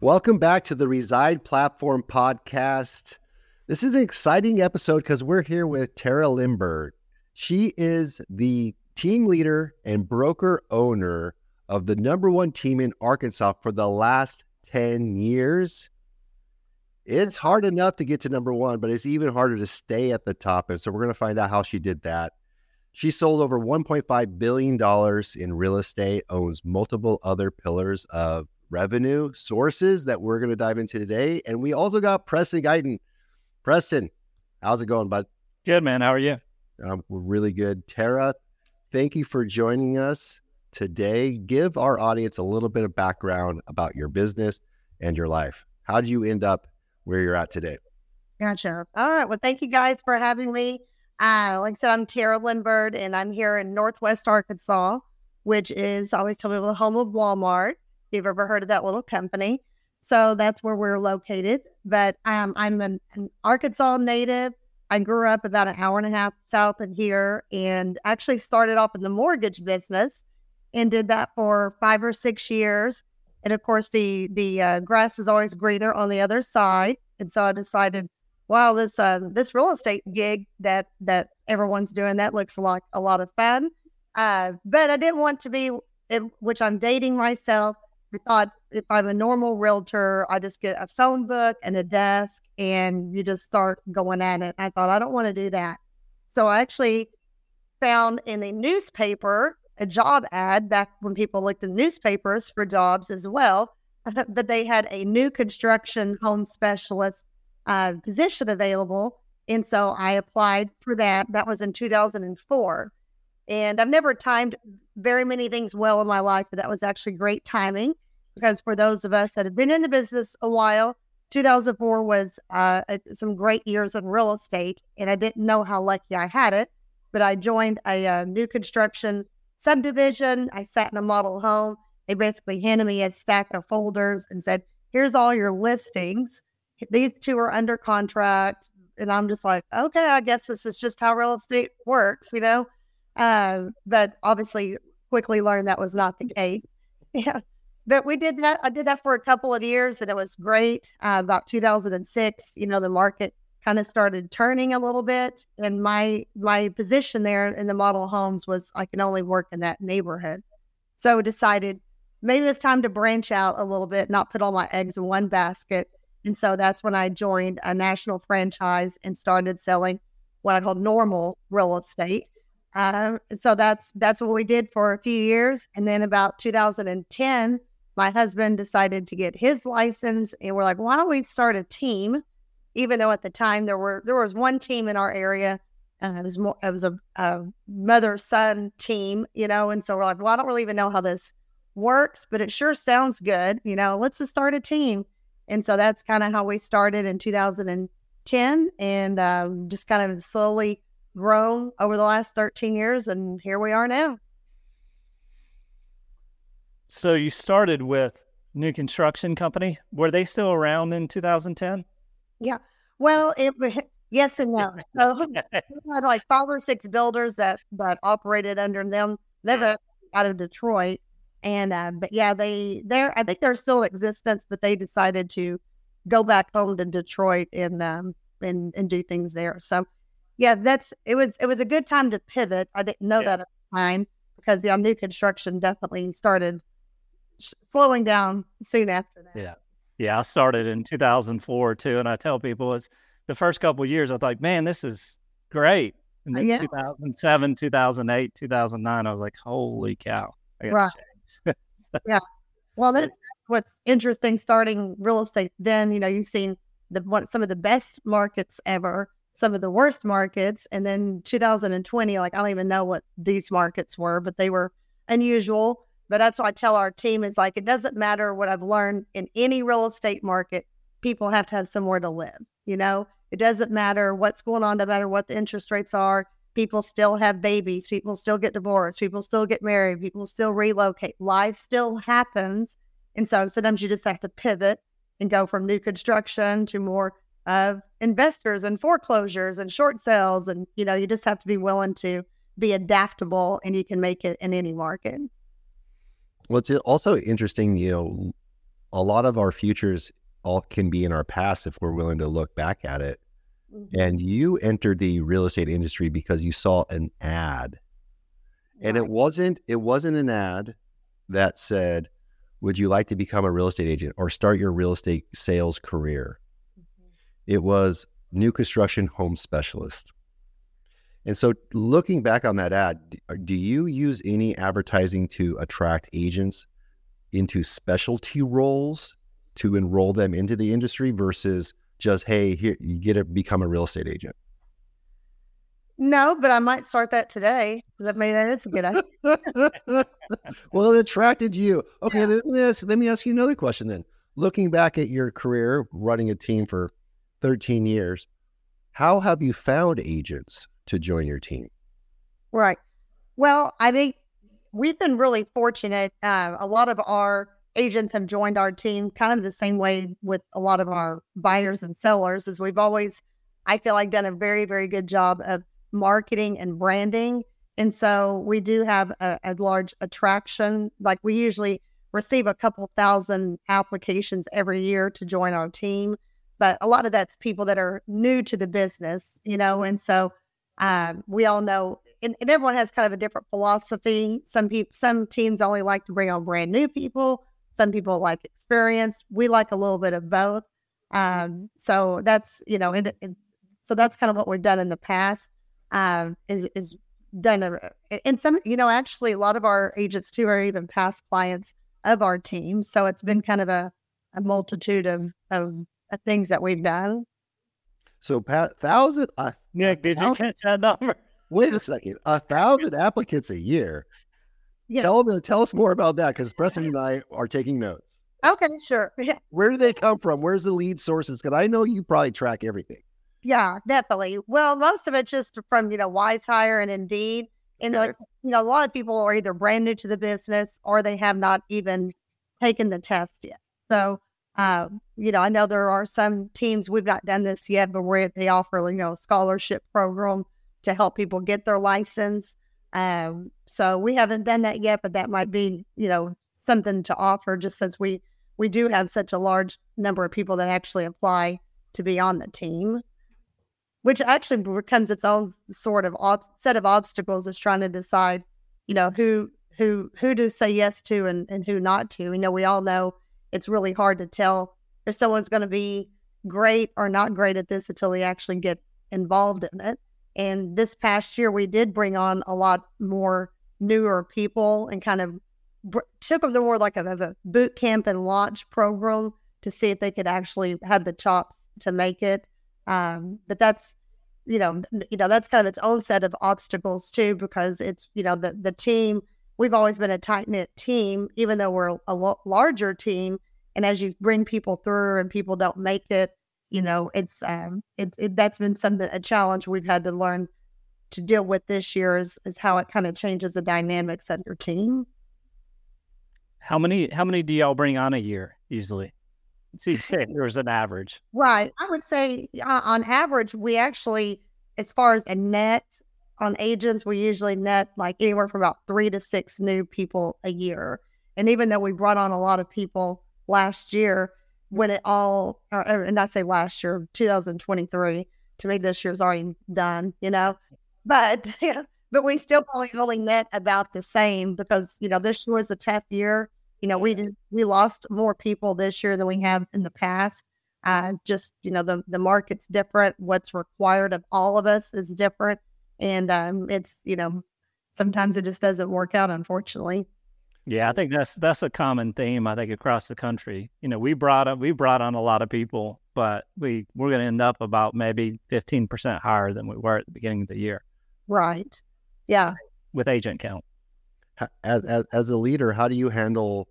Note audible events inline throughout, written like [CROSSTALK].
Welcome back to the Reside Platform podcast. This is an exciting episode because we're here with Tara Limbird. She is the team leader and broker owner of the number one team in Arkansas for the last 10 years. It's hard enough to get to number one, but it's even harder to stay at the top. And so we're going to find out how she did that. She sold over $1.5 billion in real estate, owns multiple other pillars of revenue sources that we're going to dive into today. And we also got Preston Guyton. Preston, how's it going, bud? Good, man. How are you? Um, we're really good. Tara, thank you for joining us today. Give our audience a little bit of background about your business and your life. How did you end up where you're at today? Gotcha. All right. Well, thank you guys for having me. Uh, like I said, I'm Tara Limbird, and I'm here in Northwest Arkansas, which is I always tell people the home of Walmart you've ever heard of that little company. So that's where we're located. But um, I'm an, an, Arkansas native. I grew up about an hour and a half south of here and actually started off in the mortgage business and did that for five or six years. And of course, the the uh, grass is always greener on the other side. And so I decided, wow, this uh, this real estate gig that that everyone's doing that looks like a lot of fun. Uh, but I didn't want to be, which I'm dating myself. I thought if I'm a normal realtor, I just get a phone book and a desk and you just start going at it. I thought I don't want to do that. So I actually found in the newspaper a job ad back when people looked in newspapers for jobs as well. [LAUGHS] But they had a new construction home specialist uh, position available. And so I applied for that. That was in 2004. And I've never timed very many things well in my life, but that was actually great timing because for those of us that have been in the business a while, 2004 was uh, some great years in real estate. And I didn't know how lucky I had it, but I joined a, a uh, new construction subdivision. I sat in a model home. They basically handed me a stack of folders and said, Here's all your listings. These two are under contract. And I'm just like, okay, I guess this is just how real estate works, you know? Uh, but obviously, quickly learned that was not the case. [LAUGHS] Yeah. But we did that. I did that for a couple of years and it was great. Uh, about 2006, you know, the market kind of started turning a little bit. And my my position there in the model homes was I can only work in that neighborhood. So I decided maybe it's time to branch out a little bit, not put all my eggs in one basket. And so that's when I joined a national franchise and started selling what I call normal real estate. Uh, so that's that's what we did for a few years, and then about 2010, my husband decided to get his license, and we're like, why don't we start a team? Even though at the time there were there was one team in our area, and it was more it was a, a mother son team, you know, and so we're like, well, I don't really even know how this works, but it sure sounds good, you know. Let's just start a team, and so that's kind of how we started in 2010, and um, just kind of slowly grown over the last 13 years, and here we are now. So you started with new construction company. Were they still around in 2010? Yeah. Well, it yes and no. So we [LAUGHS] had like five or six builders that that operated under them. They're out of Detroit, and uh, but yeah, they they're I think they're still in existence, but they decided to go back home to Detroit and um and and do things there. So yeah, that's it was it was a good time to pivot. I didn't know yeah. that at the time because yeah, new construction definitely started sh- slowing down soon after that. Yeah, yeah, I started in 2004 too, and I tell people it's the first couple years I thought, man, this is great. And then uh, yeah. 2007, 2008, 2009, I was like, holy cow, right. [LAUGHS] yeah. Well, that's what's interesting starting real estate. Then you know you've seen the what some of the best markets ever some of the worst markets. And then 2020, like I don't even know what these markets were, but they were unusual. But that's what I tell our team is like, it doesn't matter what I've learned in any real estate market, people have to have somewhere to live. You know, it doesn't matter what's going on, no matter what the interest rates are. People still have babies. People still get divorced. People still get married. People still relocate. Life still happens. And so sometimes you just have to pivot and go from new construction to more of investors and foreclosures and short sales. And, you know, you just have to be willing to be adaptable and you can make it in any market. Well, it's also interesting, you know, a lot of our futures all can be in our past if we're willing to look back at it. Mm-hmm. And you entered the real estate industry because you saw an ad. And it wasn't it wasn't an ad that said, "Would you like to become a real estate agent or start your real estate sales career?" It was new construction home specialist. And so, looking back on that ad, uh, do you use any advertising to attract agents into specialty roles to enroll them into the industry versus just, hey, here you get to become a real estate agent? No, but I might start that today because maybe that is a good idea. [LAUGHS] well, it attracted you. Okay, yeah. let, me ask, let me ask you another question then. Looking back at your career running a team for 13 years, how have you found agents to join your team? Right. Well, I think we've been really fortunate. Uh, a lot of our agents have joined our team kind of the same way with a lot of our buyers and sellers as we've always i feel like done a very very good job of marketing and branding and so we do have a, a large attraction like we usually receive a couple thousand applications every year to join our team but a lot of that's people that are new to the business you know and so um, we all know, and, and, everyone has kind of a different philosophy. Some people, some teams only like to bring on brand new people. Some people like experience. We like a little bit of both. Um, so that's you know, and, and, so that's kind of what we've done in the past. Um, is is done, a, and some you know, actually, a lot of our agents too are even past clients of our team. So it's been kind of a, a multitude of, of, of things that we've done. So, Pat, thousand. Uh, Nick, did thousand, you catch that number? [LAUGHS] Wait a second. A thousand applicants a year. Yes. Tell them. Tell us more about that because Preston and I are taking notes. Okay, sure. [LAUGHS] Where do they come from? Where's the lead sources? Because I know you probably track everything. Yeah, definitely. Well, most of it's just from you know WizeHire and Indeed, and okay. like you know a lot of people are either brand new to the business or they have not even taken the test yet. So uh, you know, I know there are some teams we've not done this yet, but where they offer, you know, scholarship program to help people get their license. Um, so we haven't done that yet, but that might be, you know, something to offer just since we we do have such a large number of people that actually apply to be on the team, which actually becomes its own sort of ob- set of obstacles is trying to decide, you know, who who who to say yes to and, and who not to. You know, we all know it's really hard to tell if someone's going to be great or not great at this until they actually get involved in it. And this past year, we did bring on a lot more newer people and kind of br- took them to more like a, a boot camp and launch program to see if they could actually have the chops to make it. Um, but that's you know you know that's kind of its own set of obstacles too because it's you know the the team we've always been a tight knit team, even though we're a lo- larger team. And as you bring people through and people don't make it, you know, it's um, it, it that's been something a challenge we've had to learn to deal with this year is is how it kind of changes the dynamics of your team. How many how many do y'all bring on a year usually? So you say there's an average, right? I would say uh, on average we actually, as far as a net on agents, we usually net like anywhere from about three to six new people a year. And even though we brought on a lot of people last year, when it all, or, and I say last year, 2023, to me, this year's already done, you know, but, [LAUGHS] yeah, but we still probably only net about the same because, you know, this year was a tough year. You know, we did, we lost more people this year than we have in the past. Uh, just, you know, the, the market's different. What's required of all of us is different and um, it's you know sometimes it just doesn't work out, unfortunately. Yeah, I think that's that's a common theme. I think across the country, you know, we brought up we brought on a lot of people, but we we're going to end up about maybe fifteen percent higher than we were at the beginning of the year. Right. Yeah. With agent count. As as, as a leader, how do you handle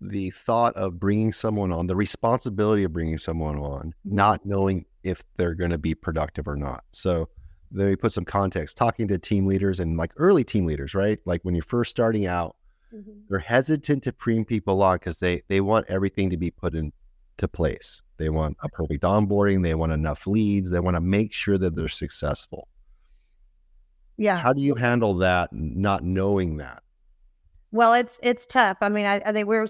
the thought of bringing someone on, the responsibility of bringing someone on, mm-hmm. not knowing if they're going to be productive or not? So let me put some context talking to team leaders and like early team leaders right? Like when you're first starting out mm-hmm. they're hesitant to bring people on because they they want everything to be put into place. They want a perfect onboarding they want enough leads they want to make sure that they're successful. Yeah. How do you handle that not knowing that? Well it's it's tough. I mean i, I think we're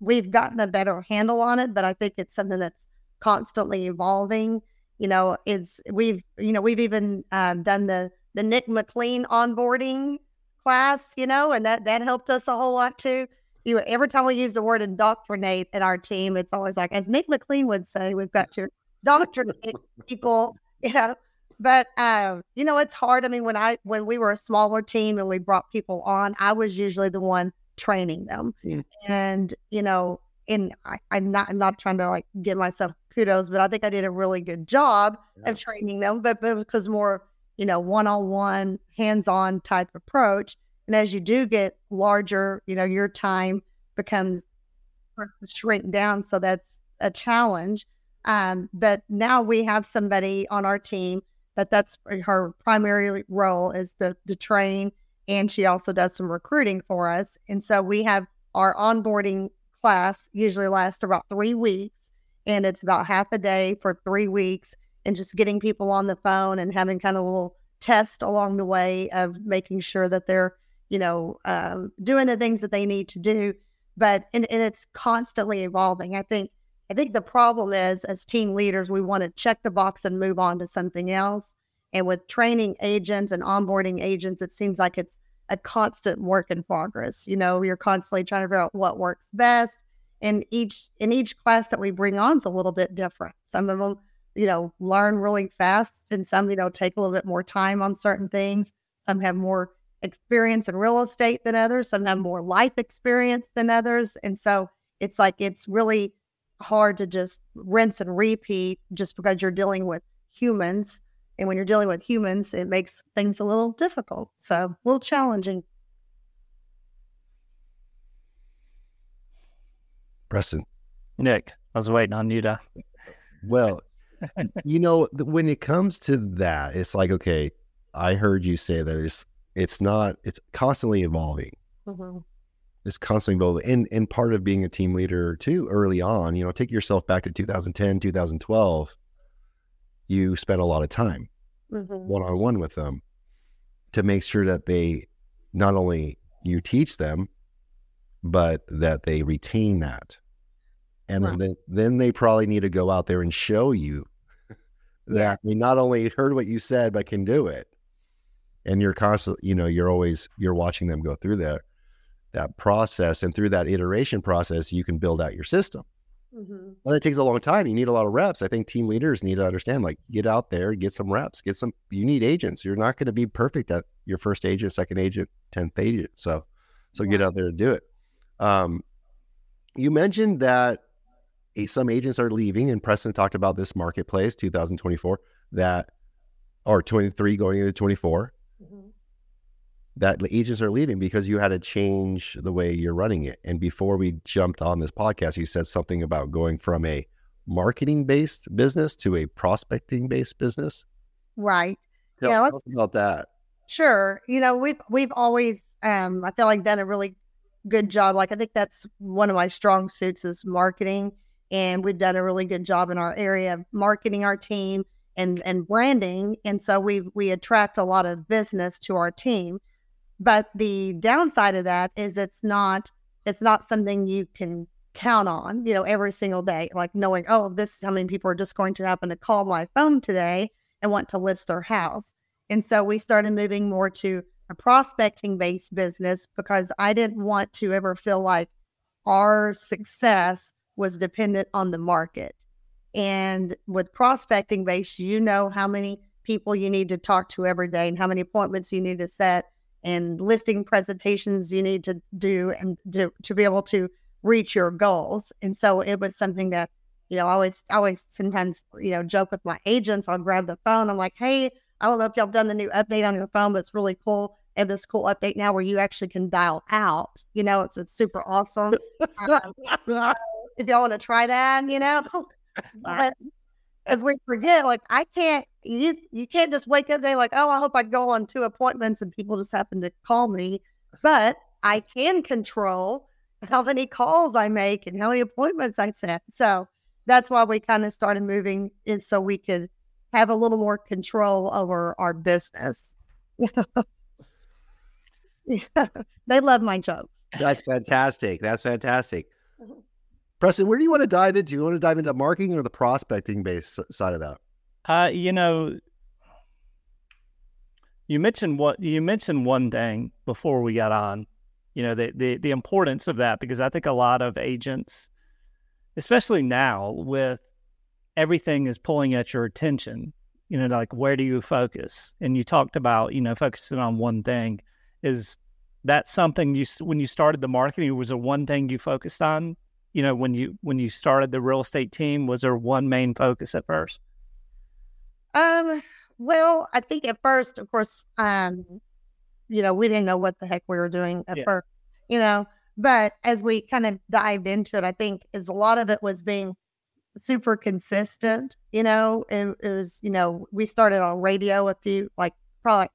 we've gotten a better handle on it, but I think it's something that's constantly evolving. You know, it's we've you know we've even um, done the the Nick McLean onboarding class, you know, and that that helped us a whole lot too. You know, every time we use the word indoctrinate in our team, it's always like, as Nick McLean would say, we've got to indoctrinate [LAUGHS] people, you know. But um, you know, it's hard. I mean, when I when we were a smaller team and we brought people on, I was usually the one training them. Yeah. And, you know, and I, I'm not I'm not trying to like get myself kudos, but I think I did a really good job yeah. of training them, but, but because more, you know, one-on-one, hands-on type approach. And as you do get larger, you know, your time becomes shrink down. So that's a challenge. Um, but now we have somebody on our team that that's her primary role is to, to train and she also does some recruiting for us. And so we have our onboarding class usually lasts about three weeks, and it's about half a day for three weeks, and just getting people on the phone and having kind of a little test along the way of making sure that they're, you know, um, doing the things that they need to do. But and, and it's constantly evolving. I think I think the problem is as team leaders, we want to check the box and move on to something else. And with training agents and onboarding agents, it seems like it's a constant work in progress. You know, you're constantly trying to figure out what works best. And each in each class that we bring on is a little bit different. Some of them, you know, learn really fast, and some, you know, take a little bit more time on certain things. Some have more experience in real estate than others. Some have mm-hmm. more life experience than others. And so it's like it's really hard to just rinse and repeat just because you're dealing with humans and when you're dealing with humans, it makes things a little difficult. So a little challenging. Preston. Nick, I was waiting on you to. Well, you know, when it comes to that, it's like, okay, I heard you say that it's it's not it's constantly evolving. Mm-hmm. It's constantly evolving, and and part of being a team leader too, early on, you know, take yourself back to 2010, 2012 you spent a lot of time one on one with them to make sure that they not only you teach them, but that they retain that. And right. then, then they probably need to go out there and show you [LAUGHS] that they not only heard what you said, but can do it. And you're constantly, you know, you're always, you're watching them go through that, that process. And through that iteration process, you can build out your system. Mm-hmm. Well, it takes a long time. You need a lot of reps. I think team leaders need to understand, like, get out there, get some reps, get some. You need agents. You're not going to be perfect at your first agent, second agent, tenth agent. So, so yeah. get out there and do it. Um, you mentioned that some agents are leaving, and Preston talked about this marketplace 2024 that, or 23 going into 24. Mm-hmm that agents are leaving because you had to change the way you're running it. And before we jumped on this podcast, you said something about going from a marketing based business to a prospecting based business. Right. Tell, yeah, tell us about that. Sure. You know, we've we've always um I feel like done a really good job. Like I think that's one of my strong suits is marketing. And we've done a really good job in our area of marketing our team and and branding. And so we we attract a lot of business to our team. But the downside of that is it's not it's not something you can count on, you know, every single day, like knowing, oh, this is how many people are just going to happen to call my phone today and want to list their house. And so we started moving more to a prospecting based business because I didn't want to ever feel like our success was dependent on the market. And with prospecting based, you know how many people you need to talk to every day and how many appointments you need to set and listing presentations you need to do and to, to be able to reach your goals. And so it was something that, you know, I always, always sometimes, you know, joke with my agents. I'll grab the phone. I'm like, hey, I don't know if y'all done the new update on your phone, but it's really cool. And this cool update now where you actually can dial out. You know, it's it's super awesome. [LAUGHS] [LAUGHS] if y'all want to try that, you know. But as we forget, like I can't you you can't just wake up day like, oh, I hope I go on two appointments and people just happen to call me. But I can control how many calls I make and how many appointments I set. So that's why we kind of started moving is so we could have a little more control over our business. [LAUGHS] yeah. [LAUGHS] They love my jokes. [LAUGHS] That's fantastic. That's fantastic. Preston, where do you want to dive into? Do you want to dive into marketing or the prospecting based side of that? Uh, you know, you mentioned what you mentioned one thing before we got on. You know, the the the importance of that because I think a lot of agents, especially now with everything is pulling at your attention, you know, like where do you focus? And you talked about, you know, focusing on one thing. Is that something you when you started the marketing was there one thing you focused on? You know, when you when you started the real estate team, was there one main focus at first? Um, well, I think at first, of course, um, you know, we didn't know what the heck we were doing at yeah. first, you know, but as we kind of dived into it, I think is a lot of it was being super consistent, you know, it, it was, you know, we started on radio a few, like probably like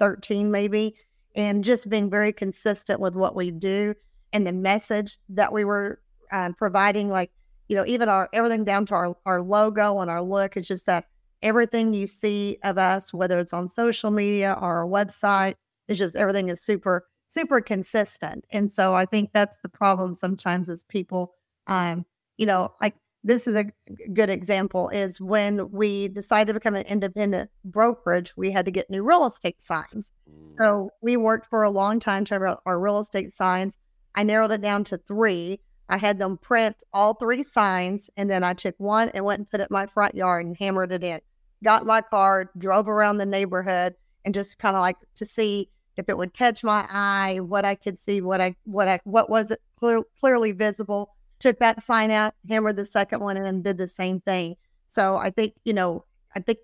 2013 maybe, and just being very consistent with what we do and the message that we were um, providing, like, you know, even our everything down to our, our logo and our look is just that everything you see of us, whether it's on social media or our website, it's just everything is super, super consistent. And so I think that's the problem sometimes is people, um, you know, like this is a good example is when we decided to become an independent brokerage, we had to get new real estate signs. Mm. So we worked for a long time to have our real estate signs. I narrowed it down to three. I had them print all three signs, and then I took one and went and put it in my front yard and hammered it in got my car, drove around the neighborhood, and just kind of like to see if it would catch my eye, what I could see, what I what I what was it clear, clearly visible. Took that sign out, hammered the second one, and then did the same thing. So I think you know, I think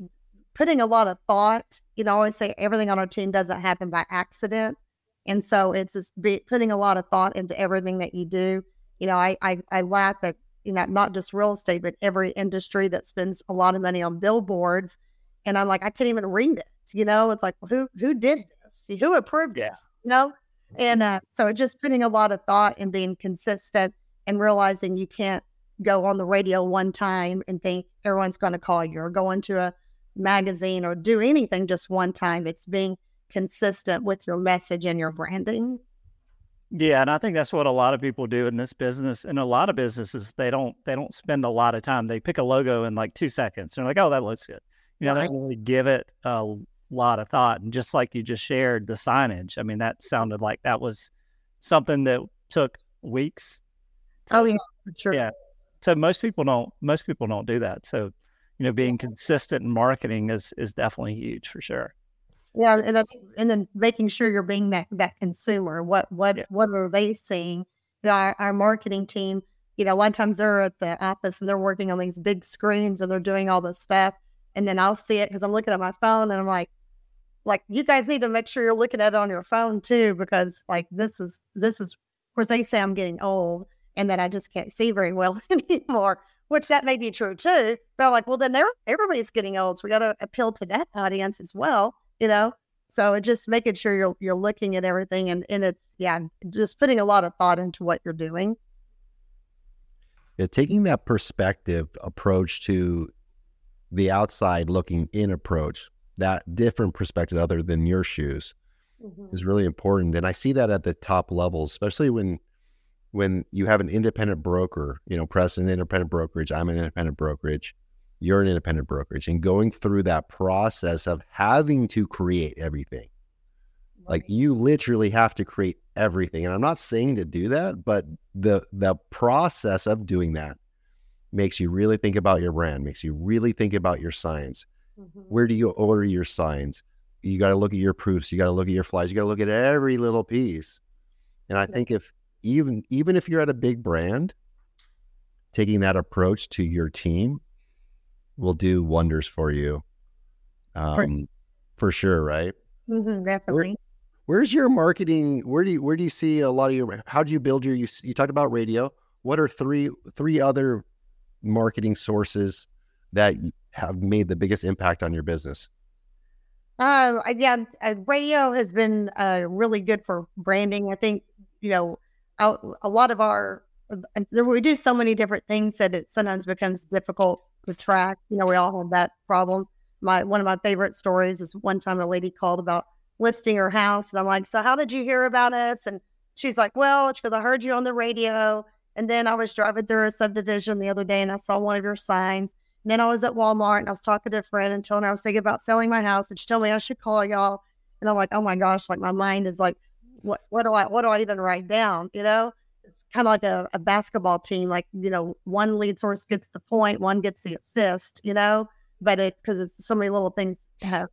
putting a lot of thought. You know, I always say everything on our team doesn't happen by accident, and so it's just be, putting a lot of thought into everything that you do. You know, I I, I laugh at you know, not just real estate, but every industry that spends a lot of money on billboards. And I'm like, I can't even read it. You know, it's like, who who did this? Who approved yeah. this? You know? And uh, so just putting a lot of thought and being consistent and realizing you can't go on the radio one time and think everyone's going to call you or go into a magazine or do anything just one time. It's being consistent with your message and your branding. Yeah, and I think that's what a lot of people do in this business. And a lot of businesses, they don't they don't spend a lot of time. They pick a logo in like two seconds. They're like, oh, that looks good. You know, right. they don't really give it a lot of thought. And just like you just shared the signage, I mean, that sounded like that was something that took weeks. Oh yeah, sure. Yeah. So most people don't most people don't do that. So, you know, being consistent in marketing is is definitely huge for sure. Yeah, and and then making sure you're being that that consumer. What what yeah. what are they seeing? You know, our, our marketing team, you know, a lot of times they're at the office and they're working on these big screens and they're doing all this stuff, and then I'll see it because I'm looking at my phone and I'm like, like you guys need to make sure you're looking at it on your phone too because like this is this is of course they say I'm getting old and that I just can't see very well [LAUGHS] anymore, which that may be true too. But I'm like, well then everybody's getting old, so we got to appeal to that audience as well you know? So just making sure you're you're looking at everything and, and it's yeah, just putting a lot of thought into what you're doing. Yeah, taking that perspective approach to the outside looking in approach, that different perspective other than your shoes mm-hmm. is really important. And I see that at the top levels, especially when when you have an independent broker, you know, press an independent brokerage, I'm an independent brokerage you're an independent brokerage and going through that process of having to create everything. Like you literally have to create everything. And I'm not saying to do that, but the the process of doing that makes you really think about your brand, makes you really think about your signs. Mm-hmm. Where do you order your signs? You got to look at your proofs, you got to look at your flies, you got to look at every little piece. And I think if even even if you're at a big brand, taking that approach to your team will do wonders for you. Um, for, for sure, right? Mm-hmm, definitely. Where, where's your marketing? Where do you where do you see a lot of your? How do you build your? You, you talked about radio. What are three three other marketing sources that have made the biggest impact on your business? Uh, yeah, uh, radio has been uh, really good for branding. I think you know a, a lot of our we do so many different things that it sometimes becomes difficult to track. You know, we all have that problem. My one of my favorite stories is one time a lady called about listing her house, and I'm like, "So how did you hear about us?" And she's like, "Well, it's because I heard you on the radio, And then I was driving through a subdivision the other day and I saw one of your signs. And then I was at Walmart and I was talking to a friend and telling her I was thinking about selling my house. And she told me I should call y'all. And I'm like, oh my gosh, like my mind is like, what what do I what do I even write down? You know? It's kind of like a, a basketball team, like, you know, one lead source gets the point, one gets the assist, you know, but it because it's so many little things have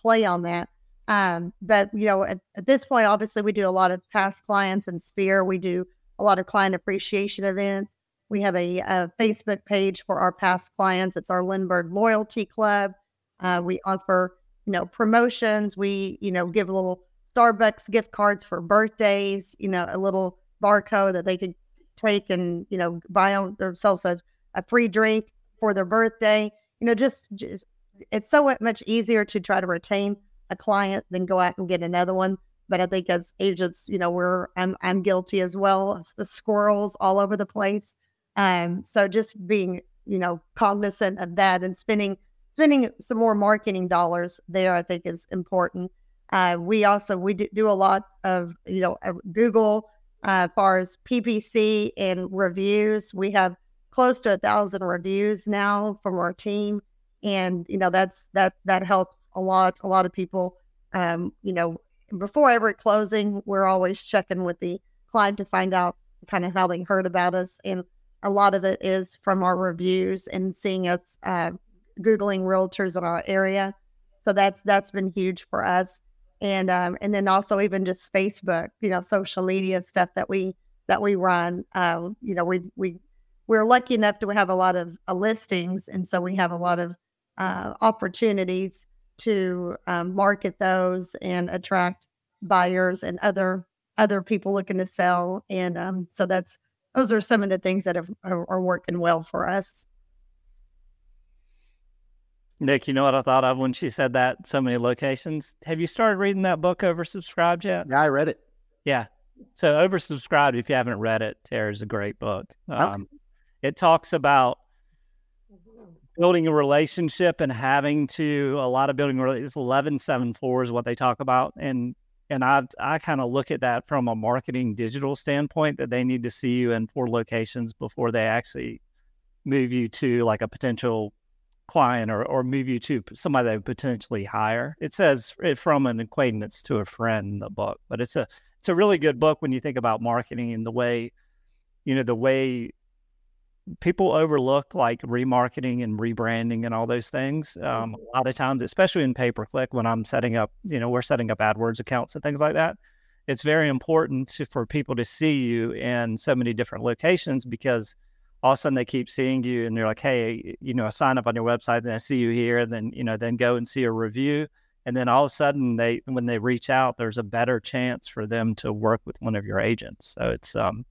play on that. Um, but you know, at, at this point, obviously we do a lot of past clients and Sphere. We do a lot of client appreciation events. We have a, a Facebook page for our past clients. It's our Limbird Loyalty Club. Uh, we offer, you know, promotions. We, you know, give a little Starbucks gift cards for birthdays. You know, a little barcode that they could take and you know buy on themselves a, a free drink for their birthday. You know, just, just it's so much easier to try to retain a client than go out and get another one. But I think as agents, you know, we're I'm I'm guilty as well. The squirrels all over the place. Um, so just being, you know, cognizant of that and spending spending some more marketing dollars there, I think is important. Uh, we also we do a lot of you know uh, Google uh, as far as PPC and reviews. We have close to a thousand reviews now from our team, and you know that's that that helps a lot. A lot of people, um, you know, before every closing, we're always checking with the client to find out kind of how they heard about us. And a lot of it is from our reviews and seeing us uh, Googling realtors in our area. So that's that's been huge for us. And um, and then also even just Facebook, you know, social media stuff that we that we run. Uh, you know, we we we're lucky enough to have a lot of uh, listings, and so we have a lot of uh, opportunities to um, market those and attract buyers and other other people looking to sell. And um, so that's those are some of the things that have, are, are working well for us. Nick, you know what I thought of when she said that? So many locations. Have you started reading that book Oversubscribed yet? Yeah, I read it. Yeah. So Oversubscribed, if you haven't read it, Tara's a great book. Um, okay. It talks about building a relationship and having to a lot of building it's 1174 is what they talk about and and i i kind of look at that from a marketing digital standpoint that they need to see you in four locations before they actually move you to like a potential client or, or move you to somebody they potentially hire. It says from an acquaintance to a friend in the book but it's a it's a really good book when you think about marketing and the way you know the way people overlook like remarketing and rebranding and all those things. Um, a lot of times especially in pay per click when i'm setting up you know we're setting up adwords accounts and things like that it's very important to, for people to see you in so many different locations because all of a sudden they keep seeing you and they're like hey you know i sign up on your website and i see you here and then you know then go and see a review and then all of a sudden they when they reach out there's a better chance for them to work with one of your agents so it's um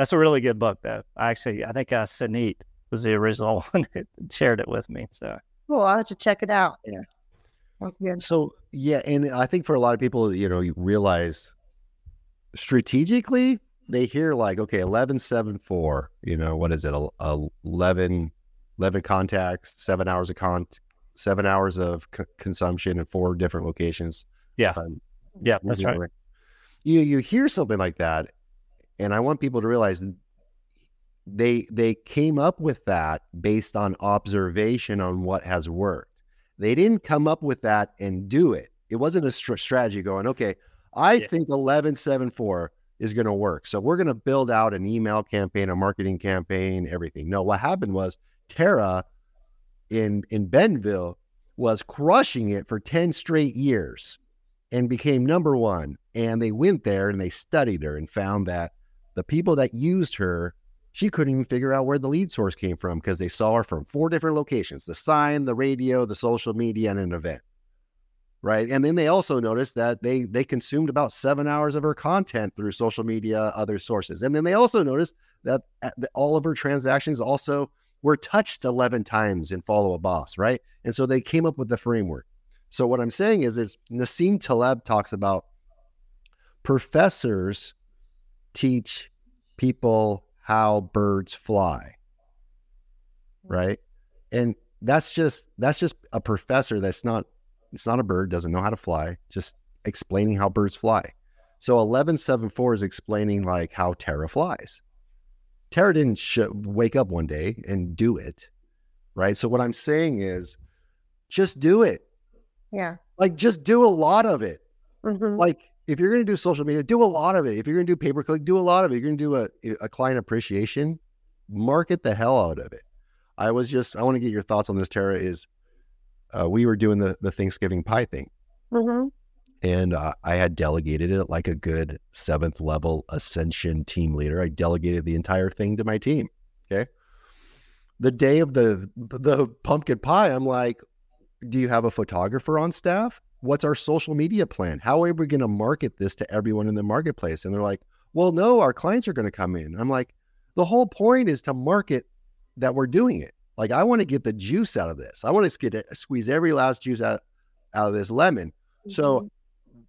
that's a really good book, though. I actually, I think uh, Sanit was the original [LAUGHS] one that shared it with me. So, well, I'll have to check it out. Yeah. So, yeah, and I think for a lot of people, you know, you realize strategically they hear like, okay, eleven seven four. You know, what is it? 11, 11 contacts, seven hours of con, seven hours of c- consumption in four different locations. Yeah, um, yeah, that's right. You you hear something like that, and I want people to realize they they came up with that based on observation on what has worked. They didn't come up with that and do it. It wasn't a st- strategy going, okay, I yeah. think 1174 is going to work. So we're going to build out an email campaign, a marketing campaign, everything. No, what happened was Tara in in Bentonville was crushing it for 10 straight years and became number 1 and they went there and they studied her and found that the people that used her, she couldn't even figure out where the lead source came from because they saw her from four different locations the sign, the radio, the social media, and an event. Right. And then they also noticed that they they consumed about seven hours of her content through social media, other sources. And then they also noticed uh, that all of her transactions also were touched 11 times in Follow Up Boss. Right. And so they came up with the framework. So what I'm saying is, is Nassim Taleb talks about professors teach people how birds fly. Mm-hmm. Right. And that's just that's just a professor that's not it's not a bird, doesn't know how to fly, just explaining how birds fly. So 1174 is explaining like how Tara flies. Tara didn't sh- wake up one day and do it, right? So what I'm saying is, just do it. Yeah. Like just do a lot of it. Mhm. Like if you're going to do social media, do a lot of it. If you're going to do pay per click, do a lot of it. If you're going to do a, a client appreciation, market the hell out of it. I was just, I want to get your thoughts on this, Tara. Is uh, we were doing the, the Thanksgiving pie thing Mhm. and uh, I had delegated it like a good seventh level ascension team leader. I delegated the entire thing to my team. Okay. The day of the the pumpkin pie, I'm like, do you have a photographer on staff? What's our social media plan? How are we going to market this to everyone in the marketplace? And they're like, well, no, our clients are going to come in. I'm like, the whole point is to market that we're doing it. Like, I want to get the juice out of this. I want to get squeeze every last juice out, out of this lemon. So, Mhm.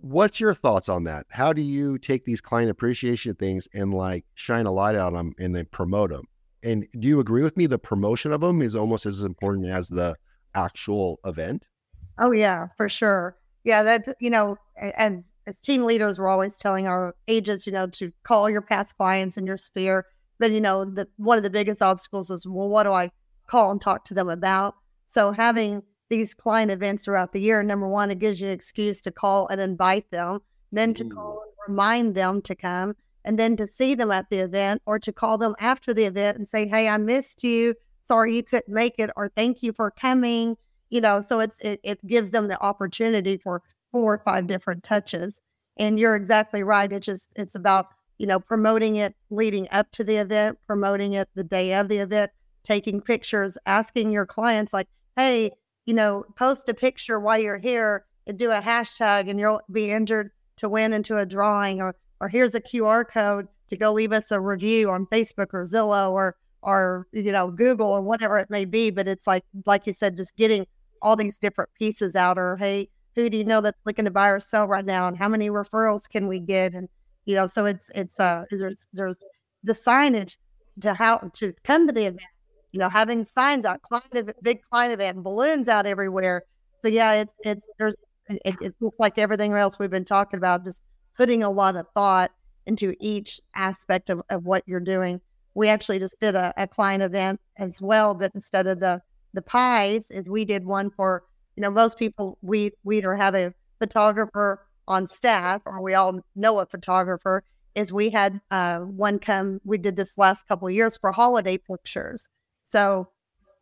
what's your thoughts on that? How do you take these client appreciation things and like shine a light on them and then promote them? And do you agree with me? The promotion of them is almost as important as the actual event. Oh yeah, for sure. Yeah, that's you know, as as team leaders, we're always telling our agents, you know, to call your past clients in your sphere. But you know, the one of the biggest obstacles is, well, what do I call and talk to them about? So having these client events throughout the year, number one, it gives you an excuse to call and invite them, then to call and remind them to come, and then to see them at the event or to call them after the event and say, Hey, I missed you. Sorry you couldn't make it, or thank you for coming you know so it's it, it gives them the opportunity for four or five different touches and you're exactly right it's just it's about you know promoting it leading up to the event promoting it the day of the event taking pictures asking your clients like hey you know post a picture while you're here and do a hashtag and you'll be entered to win into a drawing or or here's a qr code to go leave us a review on facebook or zillow or or you know google or whatever it may be. But it's like like you said just getting all these different pieces out or hey who do you know that's looking to buy or sell right now and how many referrals can we get? And you know so it's it's uh there's there's the signage to how to come to the event you know having signs out client big client event balloons out everywhere. So yeah it's it's there's it, it looks like everything else we've been talking about just putting a lot of thought into each aspect of, of what you're doing. We actually just did a, a client event as well but instead of the the pies is we did one for you know most people we we either have a photographer on staff or we all know a photographer is we had uh, one come we did this last couple years for holiday pictures so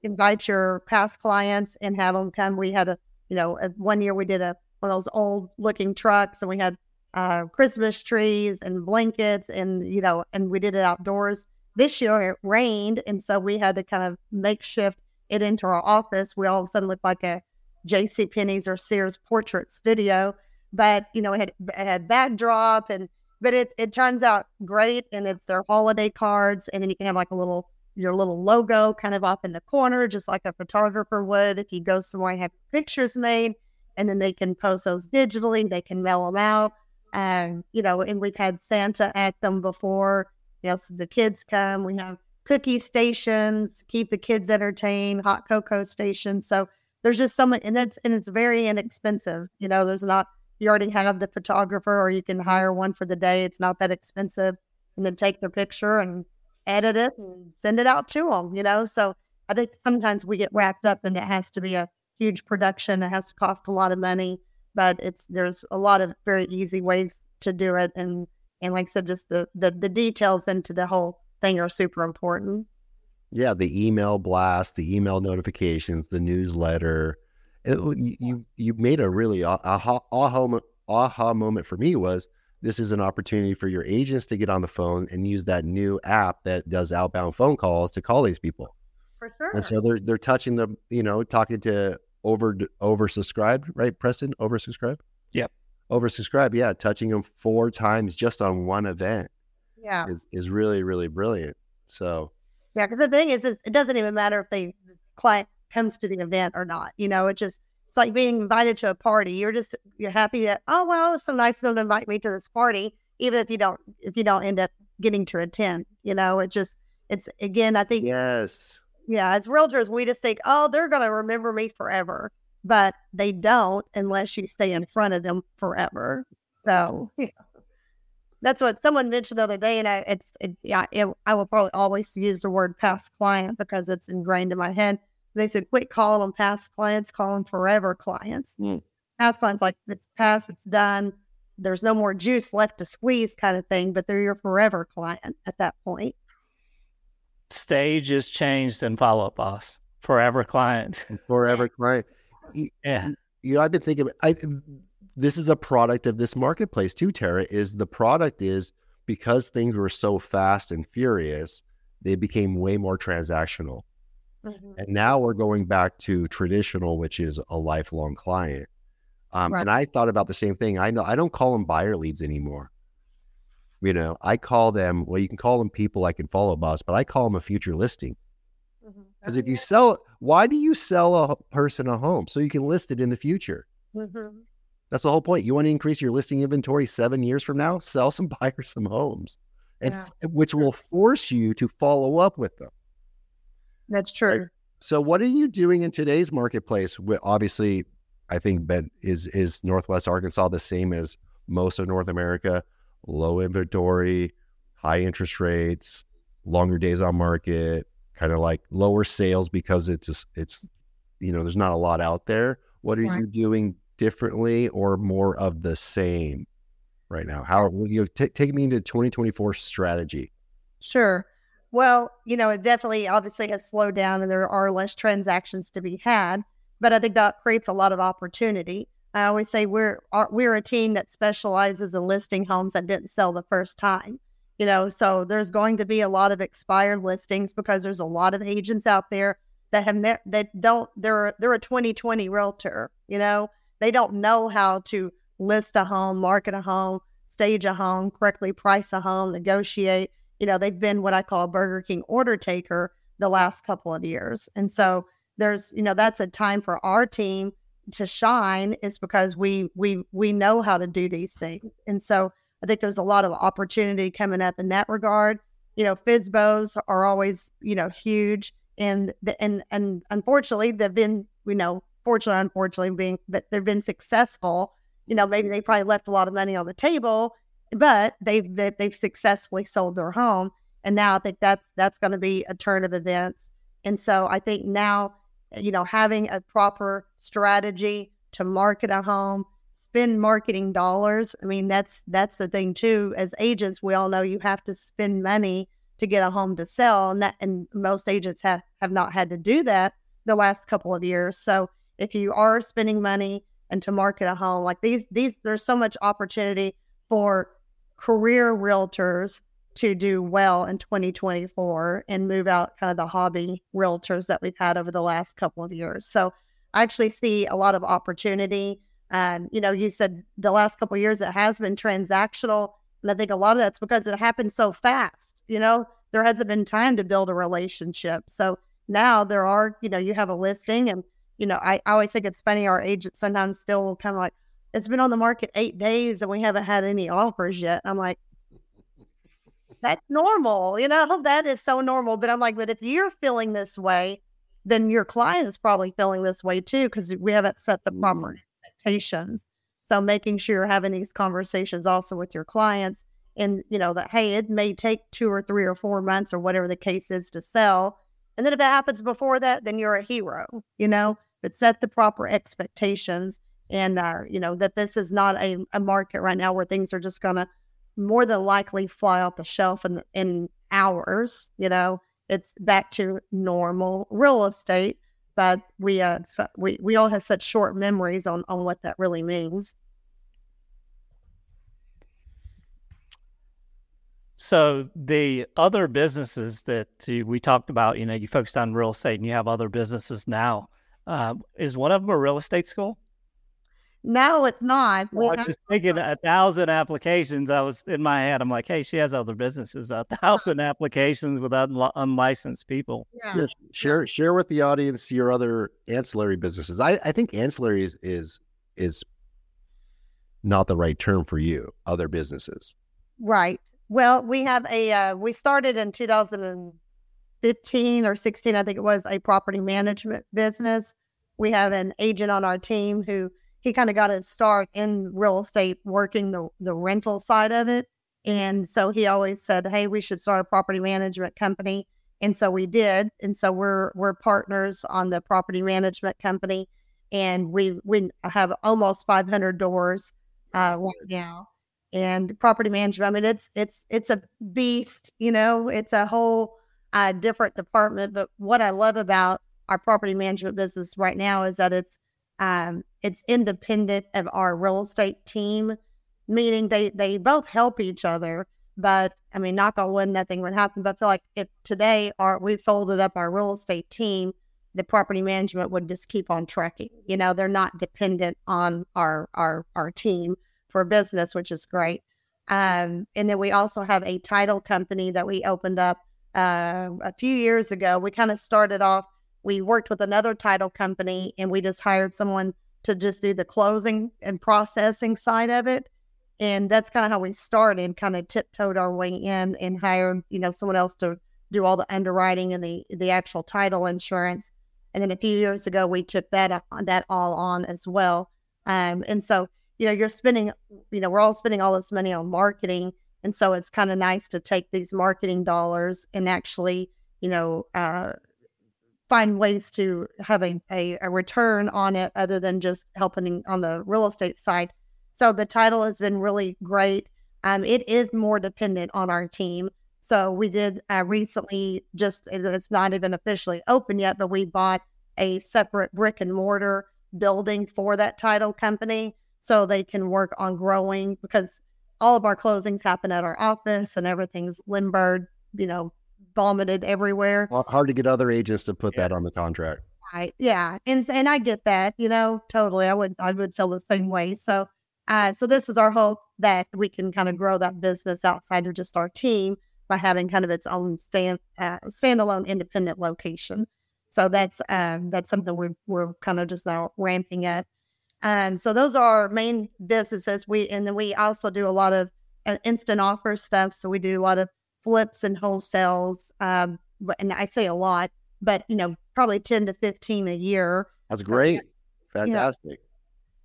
invite your past clients and have them come we had a you know a, one year we did a one of those old looking trucks and we had uh, christmas trees and blankets and you know and we did it outdoors this year it rained and so we had to kind of makeshift it into our office, we all of a sudden looked like a J.C. Penney's or Sears portrait studio. But you know, it had it had backdrop and but it it turns out great, and it's their holiday cards, and then you can have like a little your little logo kind of off in the corner, just like a photographer would if you go somewhere and have pictures made, and then they can post those digitally. They can mail them out, and you know, and we've had Santa at them before. You know, so the kids come. We have cookie stations, keep the kids entertained, hot cocoa stations. So there's just so much, and that's and it's very inexpensive. You know, there's not you already have the photographer, or you can hire one for the day. It's not that expensive, and then take their picture and edit it and send it out to them. You know, so I think sometimes we get wrapped up, and it has to be a huge production. It has to cost a lot of money, but it's there's a lot of very easy ways to do it, and and like I said, just the the, the details into the whole thing are super important. Yeah, the email blast, the email notifications, the newsletter. It, you, you you made a really ah- aha aha aha moment for me was this is an opportunity for your agents to get on the phone and use that new app that does outbound phone calls to call these people. For sure. And so they're they're touching the you know talking to over oversubscribed right Preston oversubscribed. Yep. Oversubscribed, yeah, touching them four times just on one event yeah. is is really really brilliant. So Yeah. Because the thing is, is, it doesn't even matter if the client comes to the event or not. You know, it just, it's like being invited to a party. You're just, you're happy that, oh, well, it was so nice of them to invite me to this party, even if you don't, if you don't end up getting to attend. You know, it just, it's, again, I think, yes, yeah, as realtors, we just think, oh, they're going to remember me forever. But they don't unless you stay in front of them forever. So, yeah. that's what someone mentioned the other day, and I it's it, yeah, it, I will probably always use the word past client because it's ingrained in my head. They said, quit calling them past clients, call them forever clients. Mm. Past clients, like it's past, it's done. There's no more juice left to squeeze, kind of thing. But they're your forever client at that point. Stage is changed and Follow Up Boss. Forever client. [LAUGHS] Forever client. Yeah. You know, I've been thinking. I this is a product of this marketplace too. Tara is the product is because things were so fast and furious, they became way more transactional. Mhm. And now we're going back to traditional, which is a lifelong client. Um, Right. And I thought about the same thing. I know I don't call them buyer leads anymore. You know, I call them. Well, you can call them people I can follow, boss, but I call them a future listing. Mhm. Because if you sell, why do you sell a person a home so you can list it in the future? Mhm. That's the whole point. You want to increase your listing inventory seven years from now, sell some [LAUGHS] buyers some homes, and Yeah. which will force you to follow up with them. That's true. So, what are you doing in today's marketplace? Obviously, I think Ben is is Northwest Arkansas the same as most of North America. Low inventory, high interest rates, longer days on market, kind of like lower sales because it's just, it's you know there's not a lot out there. What are Right. you doing differently or more of the same right now? How will you ta- take me into 2024 strategy? Sure. Well, you know, it definitely obviously has slowed down and there are less transactions to be had, but I think that creates a lot of opportunity. I always say we're our- we're a team that specializes in listing homes that didn't sell the first time. You know, so there's going to be a lot of expired listings because there's a lot of agents out there that have ne- that don't they're they're a 2020 realtor, you know. They don't know how to list a home, market a home, stage a home, correctly price a home, negotiate you know, they've been what I call a Burger King order taker the last couple of years. And so there's, you know, that's a time for our team to shine is because we we we know how to do these things. And so I think there's a lot of opportunity coming up in that regard. You know, FSBOs are always, you know, huge and the, and and unfortunately they've been, you know, fortunately unfortunately being but they've been successful. You know, maybe they probably left a lot of money on the table but they've they, they've successfully sold their home and now i think that's that's going to be a turn of events. And so i think now you know having a proper strategy to market a home spend marketing dollars i mean that's that's the thing too. As agents we all know you have to spend money to get a home to sell and that and most agents have have not had to do that the last couple of years. So if you are spending money and to market a home like these these there's so much opportunity for career realtors to do well in 2024 and move out kind of the hobby realtors that we've had over the last couple of years. So I actually see a lot of opportunity. Um, you know, you said the last couple of years it has been transactional. And I think a lot of that's because it happened so fast. You know, there hasn't been time to build a relationship. So now there are, you know, you have a listing and, you know, I, I always think it's funny. Our agents sometimes still kind of like, it's been on the market eight days and we haven't had any offers yet. I'm like, [LAUGHS] that's normal, you know, that is so normal. But I'm like, but if you're feeling this way, then your client is probably feeling this way too, because we haven't set the proper mm. expectations. So making sure you're having these conversations also with your clients and, you know, that, hey, it may take two or three or four months or whatever the case is to sell. And then if it happens before that, then you're a hero, you know, but set the proper expectations and uh, you know that this is not a, a market right now where things are just gonna more than likely fly off the shelf in in hours. You know, it's back to normal real estate, but we uh we we all have such short memories on on what that really means. So the other businesses that we talked about, you know, you focused on real estate and you have other businesses now. Uh, is one of them a real estate school? No, it's not. We I was just thinking a thousand applications. I was in my head. I'm like, hey, she has other businesses. A thousand applications with unli- unlicensed people. yeah. Yeah, share share with the audience your other ancillary businesses. I, I think ancillary is, is is not the right term for you. Other businesses. Right. Well, we have a uh, we started in 2015 or 16, I think it was, a property management business. We have an agent on our team who he kind of got his start in real estate, working the the rental side of it, And so he always said, Hey, we should start a property management company. And so we did. And so we're we're partners on the property management company. And we we have almost 500 doors uh, right now. And property management, I mean, it's it's it's a beast, you know, it's a whole uh, different department. But what I love about our property management business right now is that it's um, it's independent of our real estate team, meaning they they both help each other. But I mean, knock on wood, nothing would happen. But I feel like if today our we folded up our real estate team, the property management would just keep on trucking. You know, they're not dependent on our our our team for business, which is great. Um, and then we also have a title company that we opened up uh, a few years ago. We kind of started off we worked with another title company and we just hired someone to just do the closing and processing side of it. And that's kind of how we started, kind of tiptoed our way in and hired, you know, someone else to do all the underwriting and the the actual title insurance. And then a few years ago, we took that uh, that all on as well. Um, and so, you know, you're spending, you know, we're all spending all this money on marketing, and so it's kind of nice to take these marketing dollars and actually, you know, uh, find ways to having a, a, return on it other than just helping on the real estate side. So the title has been really great. Um, it is more dependent on our team. So we did uh, recently just, it's not even officially open yet, but we bought a separate brick and mortar building for that title company so they can work on growing because all of our closings happen at our office and everything's Limbird, you know, vomited everywhere. Well, hard to get other agents to put yeah. that on the contract. Right. Yeah. And and I get that, you know, totally. I would I would feel the same way. So uh so this is our hope that we can kind of grow that business outside of just our team by having kind of its own stand uh, standalone independent location. So that's um that's something we're we're kind of just now ramping up. Um so those are our main businesses. We and then we also do a lot of uh, instant offer stuff. So we do a lot of flips and wholesales. Um, and I say a lot, but you know, probably 10 to 15 a year. That's great. [LAUGHS] Fantastic.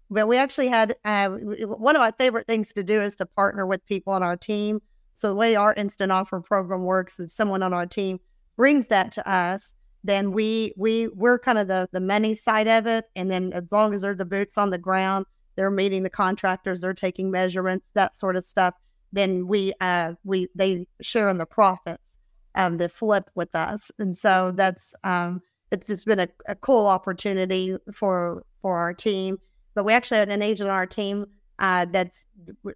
but we actually had uh, one of my favorite things to do is to partner with people on our team. So the way our instant offer program works, if someone on our team brings that to us, then we we we're kind of the the money side of it, and then as long as they're the boots on the ground, they're meeting the contractors, they're taking measurements, that sort of stuff then we uh we they share in the profits um the flip with us. And so that's um it's just been a, a cool opportunity for for our team. But we actually had an agent on our team uh that's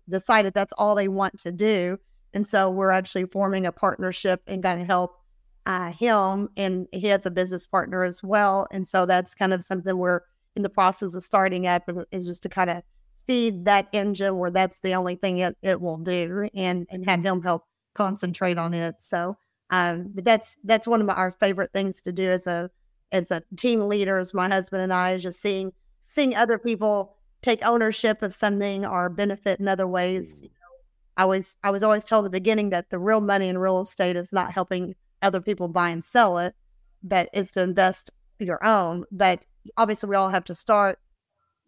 decided that's all they want to do. And so we're actually forming a partnership and going to help uh, him and he has a business partner as well. And so that's kind of something we're in the process of starting up is just to kind of feed that engine where that's the only thing it, it will do and, and have him help concentrate on it. So um, but that's that's one of my, our favorite things to do as a as a team leader, as my husband and I, is just seeing seeing other people take ownership of something or benefit in other ways. You know, I was I was always told in the beginning that the real money in real estate is not helping other people buy and sell it, but is to invest your own. But obviously, we all have to start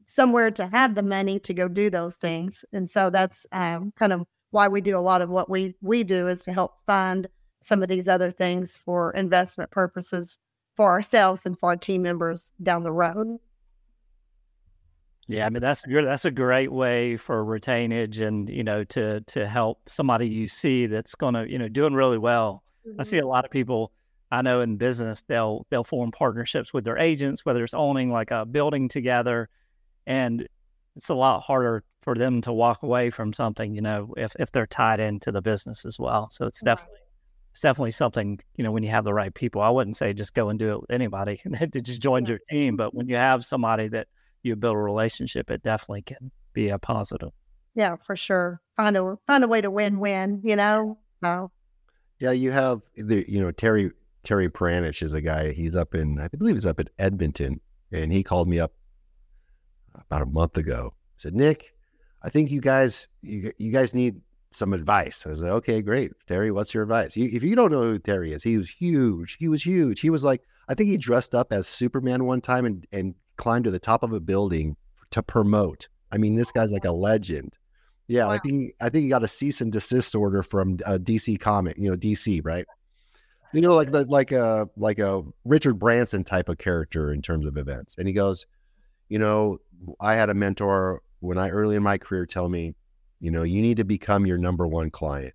somewhere to have the money to go do those things. And so that's um, kind of why we do a lot of what we we do is to help fund some of these other things for investment purposes for ourselves and for our team members down the road. Yeah, I mean that's you're that's a great way for retainage and you know to to help somebody you see that's going to you know doing really well. Mm-hmm. I see a lot of people I know in business they'll they'll form partnerships with their agents, whether it's owning like a building together and it's a lot harder for them to walk away from something, you know, if, if they're tied into the business as well. So it's definitely it's definitely something, you know, when you have the right people. I wouldn't say just go and do it with anybody [LAUGHS] to just join your team, but when you have somebody that you build a relationship, it definitely can be a positive. Yeah, for sure. Find a find a way to win win, you know. So yeah, you have the you know Terry Terry Paranych is a guy. He's up in I believe he's up in Edmonton, and he called me up about a month ago. I said, Nick, I think you guys you, you guys need some advice. I was like, okay, great. Terry, what's your advice? You, if you don't know who Terry is, he was huge. He was huge. He was like, I think he dressed up as Superman one time and, and climbed to the top of a building to promote. I mean, this guy's like a legend. Yeah, Wow. I think I think he got a cease and desist order from uh, DC Comic, you know, DC, right? You know, like the like a like a Richard Branson type of character in terms of events. And he goes, you know, I had a mentor when I early in my career tell me, you know, you need to become your number one client.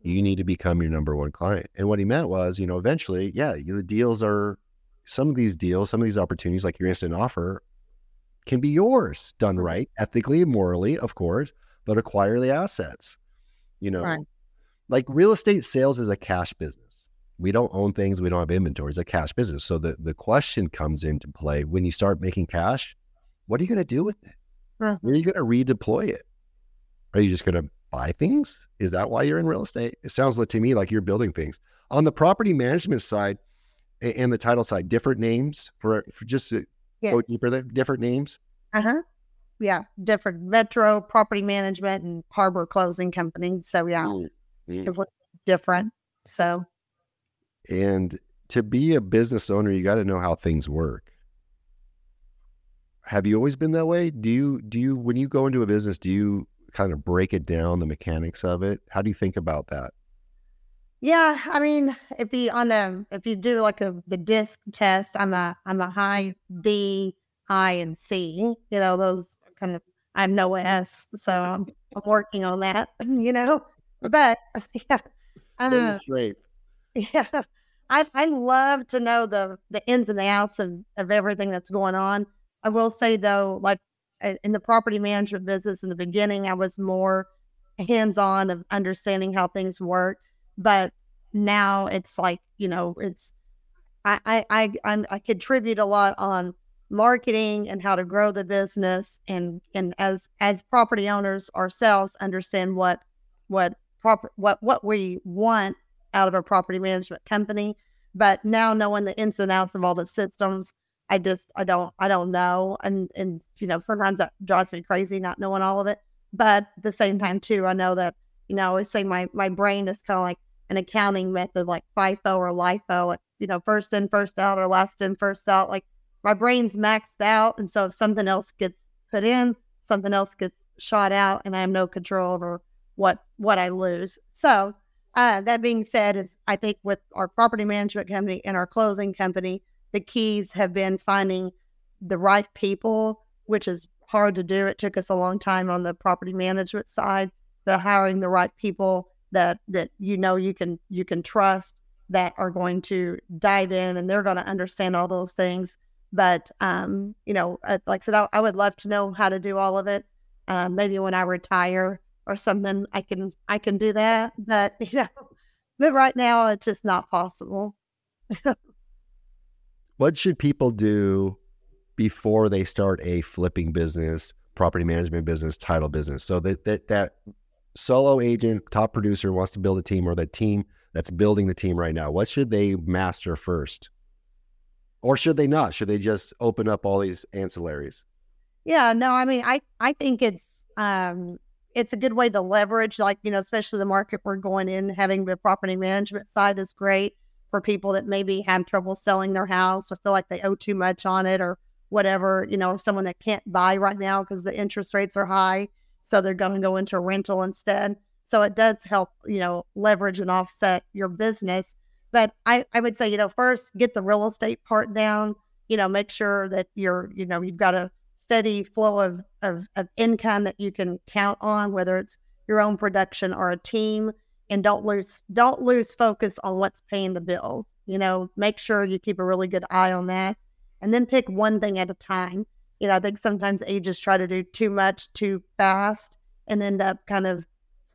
You need to become your number one client. And what he meant was, you know, eventually, yeah, you- the deals are some of these deals, some of these opportunities, like your instant offer, can be yours done mm-hmm. right, ethically and morally, of course, but acquire the assets. You know, Right. like real estate sales is a cash business. We don't own things, we don't have inventory. It's a cash business. So the, the question comes into play when you start making cash, what are you going to do with it? Mhm. Where are you going to redeploy it? Are you just going to buy things? Is that why you're in real estate? It sounds like to me like you're building things. On the property management side and the title side, different names for, for just to go deeper there, different names. Uh huh. Yeah, different Metro Property Management and Harbor Closing Company. So yeah, Mm, mm. completely different. So And to be a business owner, you got to know how things work. Have you always been that way? Do you do you when you go into a business, do you kind of break it down the mechanics of it? How do you think about that? yeah, I mean, if you on a if you do like a the DISC test, I'm a I'm a high D, I, and C. You know those kind of I'm no S, so I'm, I'm working on that. [LAUGHS] You know, [LAUGHS] but [LAUGHS] yeah, uh, Demonstrate. Yeah. I I love to know the the ins and the outs of, of everything that's going on. I will say though, like in the property management business in the beginning, I was more hands on of understanding how things work. But now it's like, you know, it's I I I I'm, I contribute a lot on marketing and how to grow the business and and as as property owners ourselves understand what what proper what what we want out of a property management company. But now knowing the ins and outs of all the systems, I just I don't I don't know. And and you know, sometimes that drives me crazy not knowing all of it. But at the same time too, I know that, you know, I always say my my brain is kind of like an accounting method like FIFO or LIFO, like, you know, first in, first out or last in, first out. Like my brain's maxed out. And so if something else gets put in, something else gets shot out and I have no control over what what I lose. So uh, that being said, is I think with our property management company and our closing company, the keys have been finding the right people, which is hard to do. It took us a long time on the property management side, but hiring the right people that that you know you can you can trust that are going to dive in and they're going to understand all those things. But um, you know, uh, like I said, I, I would love to know how to do all of it. Um, maybe when I retire or something, I can I can do that. But [LAUGHS] you know, but right now it's just not possible. [LAUGHS] What should people do before they start a flipping business, property management business, title business? So that that that solo agent, top producer wants to build a team or the team that's building the team right now. What should they master first? Or should they not? Should they just open up all these ancillaries? Yeah, no, I mean, I I think it's um it's a good way to leverage, like you know, especially the market we're going in. Having the property management side is great for people that maybe have trouble selling their house or feel like they owe too much on it or whatever. You know, someone that can't buy right now because the interest rates are high, so they're going to go into rental instead. So it does help, you know, leverage and offset your business. But I, I would say, you know, first get the real estate part down. You know, make sure that you're, you know, you've got a steady flow of, of, of income that you can count on, whether it's your own production or a team. And don't lose don't lose focus on what's paying the bills. You know, make sure you keep a really good eye on that. And then pick one thing at a time. You know, I think sometimes agents try to do too much too fast and end up kind of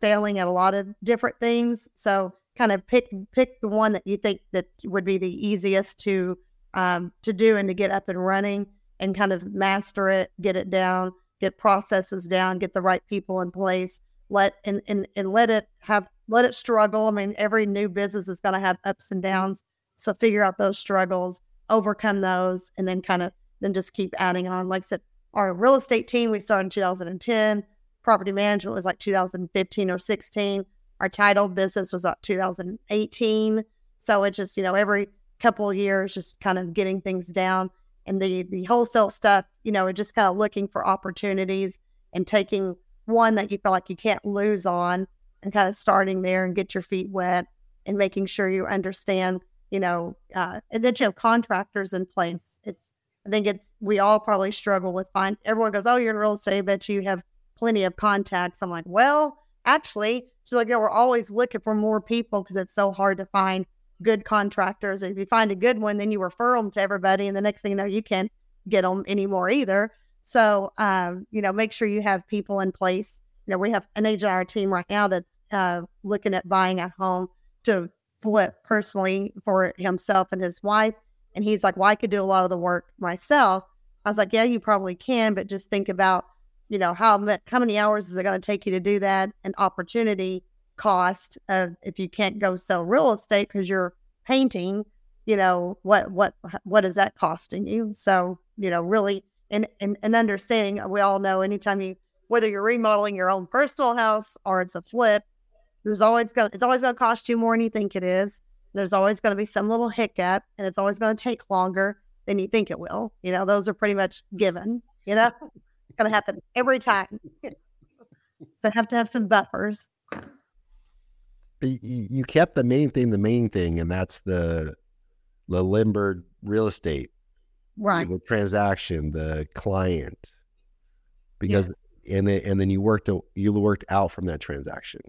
failing at a lot of different things. So kind of pick pick the one that you think that would be the easiest to um, to do and to get up and running and kind of master it, get it down, get processes down, get the right people in place, let and and, and let it have let it struggle. I mean, every new business is going to have ups and mm-hmm. downs. So figure out those struggles, overcome those, and then kind of then just keep adding on. Like I said, our real estate team we started in 2010. Property management was like 2015 or 16. Our title business was up 2018. So it's just you know every couple of years, just kind of getting things down and the the wholesale stuff, you know, just kind of looking for opportunities and taking one that you feel like you can't lose on and kind of starting there and get your feet wet and making sure you understand, you know, uh, and that you have contractors in place. It's, I think it's, we all probably struggle with find, everyone goes, oh, you're in real estate, I bet you have plenty of contacts. I'm like, well, actually, she's like, yeah, we're always looking for more people because it's so hard to find good contractors. If you find a good one, then you refer them to everybody. And the next thing you know, you can't get them anymore either. So, um, you know, make sure you have people in place. You know, we have an our team right now that's uh, looking at buying a home to flip personally for himself and his wife. And he's like, well, I could do a lot of the work myself. I was like, yeah, you probably can, but just think about, you know, how, how many hours is it going to take you to do that and opportunity cost of if you can't go sell real estate because you're painting, you know, what, what, what is that costing you? So, you know, really, and, and, and understanding, uh, we all know anytime you, whether you're remodeling your own personal house or it's a flip, there's always going it's always going to cost you more than you think it is. There's always going to be some little hiccup and it's always going to take longer than you think it will. You know, those are pretty much givens, you know, it's going to happen every time. [LAUGHS] so have to have some buffers. You kept the main thing, the main thing, and that's the the Limbird real estate, right? The transaction, the client, because yes. and then and then you worked you worked out from that transaction.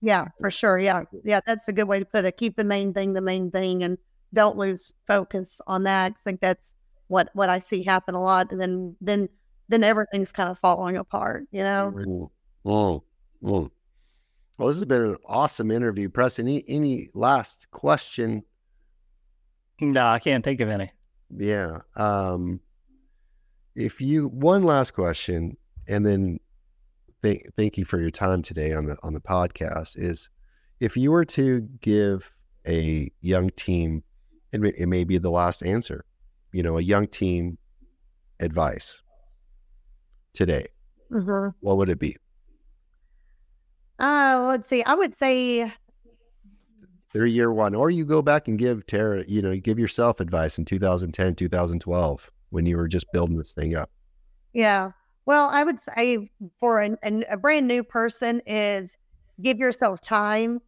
Yeah, for sure. Yeah, yeah, that's a good way to put it. Keep the main thing the main thing, and don't lose focus on that. I think that's what what I see happen a lot, and then then then everything's kind of falling apart. You know. Oh, oh. Well, this has been an awesome interview, Press. Any any last question? No, I can't think of any. Yeah. Um, if you one last question, and then thank thank you for your time today on the on the podcast. Is if you were to give a young team, it may, it may be the last answer. You know, a young team advice today. Mm-hmm. What would it be? Uh, let's see. I would say their year one, or you go back and give Tara, you know, give yourself advice in 2010, 2012 when you were just building this thing up. Yeah. Well, I would say for a, a brand new person is give yourself time.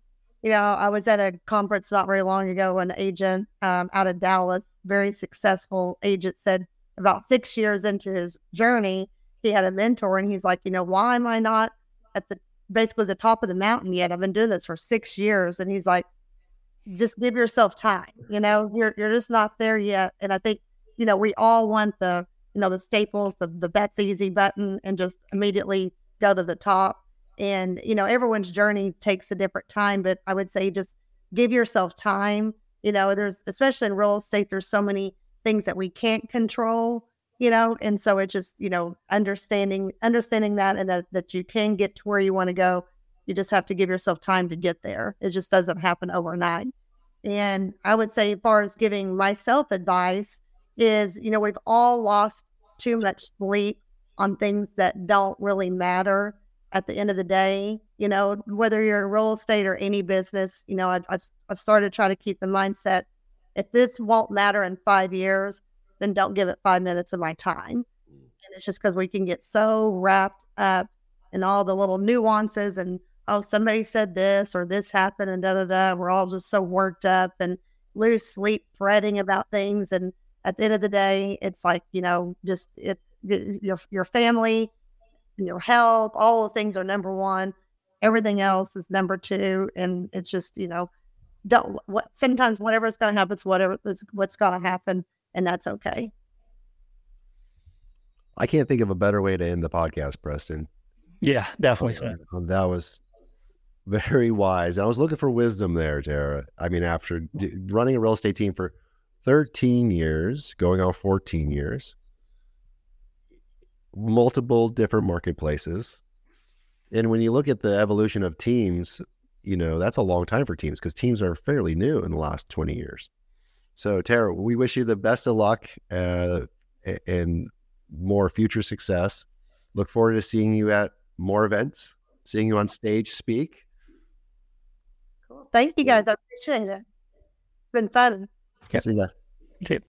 You know, I was at a conference not very long ago. An agent um, out of Dallas, very successful agent, said about six years into his journey, he had a mentor, and he's like, you know, why am I not at the basically the top of the mountain yet. I've been doing this for six years. And he's like, just give yourself time. You know, you're you're just not there yet. And I think, you know, we all want the, you know, the Staples, of the that's easy button and just immediately go to the top. And, you know, everyone's journey takes a different time, but I would say just give yourself time. You know, there's especially in real estate, there's so many things that we can't control you know and so it's just you know understanding understanding that and that that you can get to where you want to go. You just have to give yourself time to get there. It just doesn't happen overnight. And i would say as far as giving myself advice is you know we've all lost too much sleep on things that don't really matter at the end of the day you know whether you're in real estate or any business you know i've, I've, started to try to keep the mindset if this won't matter in five years then don't give it five minutes of my time. Mm. And it's just because we can get so wrapped up in all the little nuances and oh, somebody said this or this happened and da da da. We're all just so worked up and lose sleep fretting about things. And at the end of the day, it's like, you know, just it, your, your family, your health, all the things are number one. Everything else is number two. And it's just, you know, don't what sometimes whatever's going to happen is whatever is what's going to happen and that's okay. I can't think of a better way to end the podcast, Preston. Yeah, definitely so. Um, that was very wise. And I was looking for wisdom there, Tara. I mean, after running a real estate team for 13 years, going on 14 years, multiple different marketplaces. And when you look at the evolution of teams, you know, that's a long time for teams because teams are fairly new in the last 20 years. So, Tara, we wish you the best of luck uh, and more future success. Look forward to seeing you at more events, seeing you on stage speak. Cool. Thank you guys. I appreciate it. It's been fun. See ya. See